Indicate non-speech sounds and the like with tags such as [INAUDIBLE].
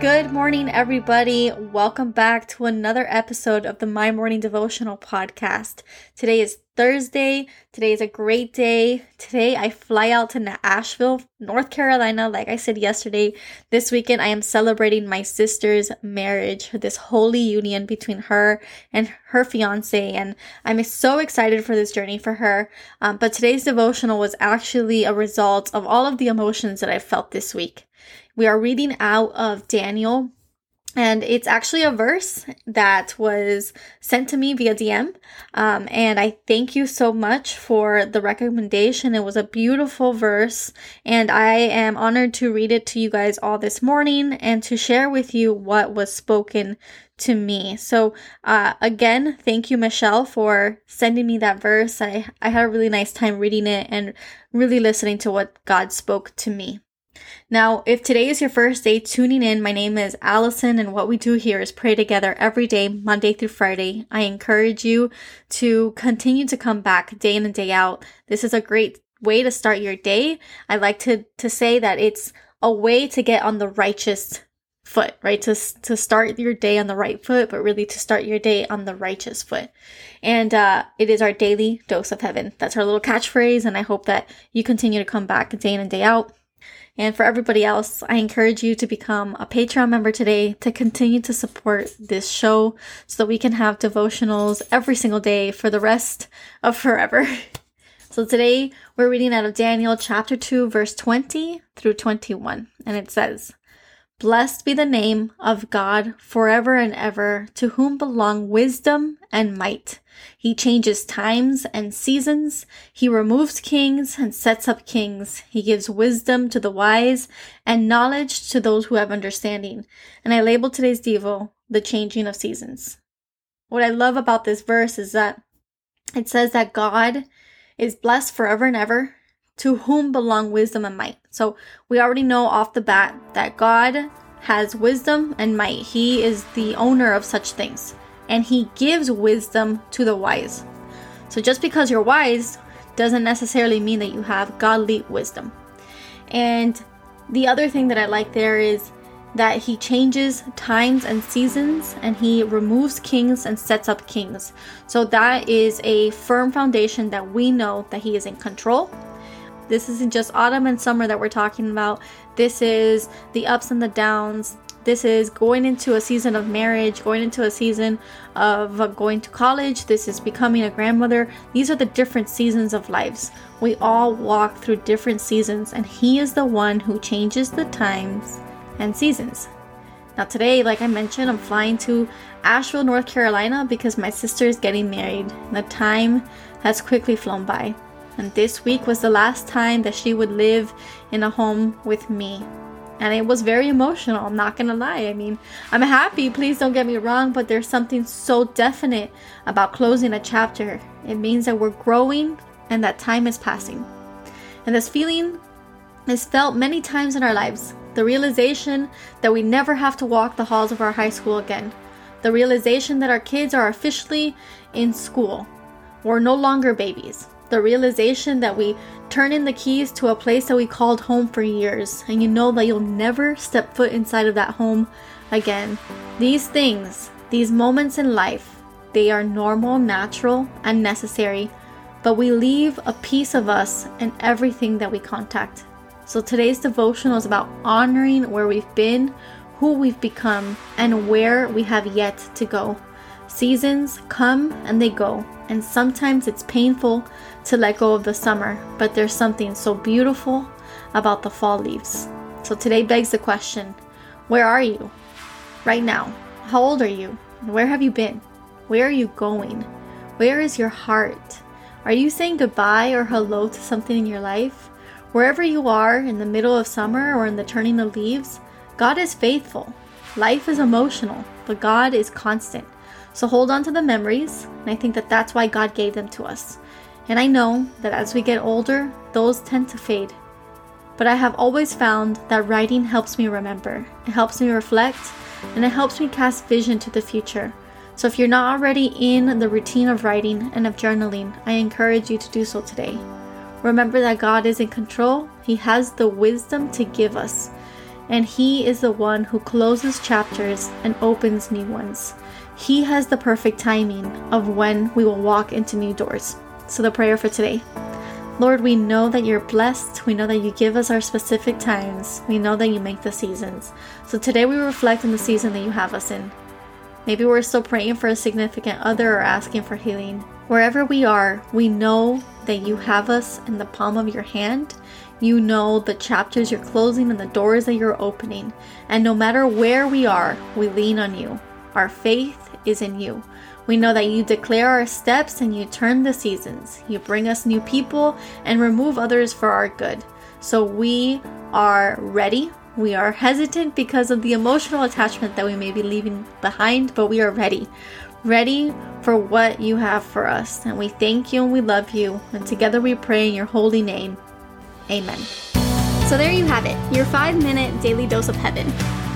Good morning, everybody. Welcome back to another episode of the My Morning Devotional podcast. Today is Thursday. Today is a great day. Today I fly out to Asheville, North Carolina. Like I said yesterday, this weekend I am celebrating my sister's marriage, this holy union between her and her fiance. And I'm so excited for this journey for her. Um, but today's devotional was actually a result of all of the emotions that I felt this week. We are reading out of Daniel, and it's actually a verse that was sent to me via DM. Um, and I thank you so much for the recommendation. It was a beautiful verse, and I am honored to read it to you guys all this morning and to share with you what was spoken to me. So, uh, again, thank you, Michelle, for sending me that verse. I, I had a really nice time reading it and really listening to what God spoke to me. Now, if today is your first day tuning in, my name is Alison, and what we do here is pray together every day, Monday through Friday. I encourage you to continue to come back day in and day out. This is a great way to start your day. I like to, to say that it's a way to get on the righteous foot, right? To, to start your day on the right foot, but really to start your day on the righteous foot. And uh, it is our daily dose of heaven. That's our little catchphrase. And I hope that you continue to come back day in and day out. And for everybody else, I encourage you to become a Patreon member today to continue to support this show so that we can have devotionals every single day for the rest of forever. [LAUGHS] So today we're reading out of Daniel chapter 2, verse 20 through 21. And it says, Blessed be the name of God forever and ever, to whom belong wisdom and might. He changes times and seasons. He removes kings and sets up kings. He gives wisdom to the wise and knowledge to those who have understanding. And I label today's Devo the changing of seasons. What I love about this verse is that it says that God is blessed forever and ever to whom belong wisdom and might. So we already know off the bat that God has wisdom and might. He is the owner of such things, and He gives wisdom to the wise. So just because you're wise doesn't necessarily mean that you have godly wisdom. And the other thing that I like there is that he changes times and seasons and he removes kings and sets up kings. So that is a firm foundation that we know that he is in control this isn't just autumn and summer that we're talking about. This is the ups and the downs. This is going into a season of marriage, going into a season of going to college. This is becoming a grandmother. These are the different seasons of lives. We all walk through different seasons, and He is the one who changes the times and seasons. Now, today, like I mentioned, I'm flying to Asheville, North Carolina because my sister is getting married. The time has quickly flown by and this week was the last time that she would live in a home with me. And it was very emotional, I'm not gonna lie. I mean, I'm happy, please don't get me wrong, but there's something so definite about closing a chapter. It means that we're growing and that time is passing. And this feeling is felt many times in our lives. The realization that we never have to walk the halls of our high school again. The realization that our kids are officially in school. We're no longer babies the realization that we turn in the keys to a place that we called home for years, and you know that you'll never step foot inside of that home again. These things, these moments in life, they are normal, natural, and necessary, but we leave a piece of us in everything that we contact. So today's devotional is about honoring where we've been, who we've become, and where we have yet to go. Seasons come and they go, and sometimes it's painful to let go of the summer, but there's something so beautiful about the fall leaves. So today begs the question where are you right now? How old are you? Where have you been? Where are you going? Where is your heart? Are you saying goodbye or hello to something in your life? Wherever you are, in the middle of summer or in the turning of leaves, God is faithful. Life is emotional, but God is constant. So hold on to the memories, and I think that that's why God gave them to us. And I know that as we get older, those tend to fade. But I have always found that writing helps me remember, it helps me reflect, and it helps me cast vision to the future. So if you're not already in the routine of writing and of journaling, I encourage you to do so today. Remember that God is in control, He has the wisdom to give us, and He is the one who closes chapters and opens new ones. He has the perfect timing of when we will walk into new doors. So, the prayer for today Lord, we know that you're blessed. We know that you give us our specific times. We know that you make the seasons. So, today we reflect on the season that you have us in. Maybe we're still praying for a significant other or asking for healing. Wherever we are, we know that you have us in the palm of your hand. You know the chapters you're closing and the doors that you're opening. And no matter where we are, we lean on you. Our faith is in you. We know that you declare our steps and you turn the seasons. You bring us new people and remove others for our good. So we are ready we are hesitant because of the emotional attachment that we may be leaving behind, but we are ready. Ready for what you have for us. And we thank you and we love you. And together we pray in your holy name. Amen. So there you have it, your five minute daily dose of heaven.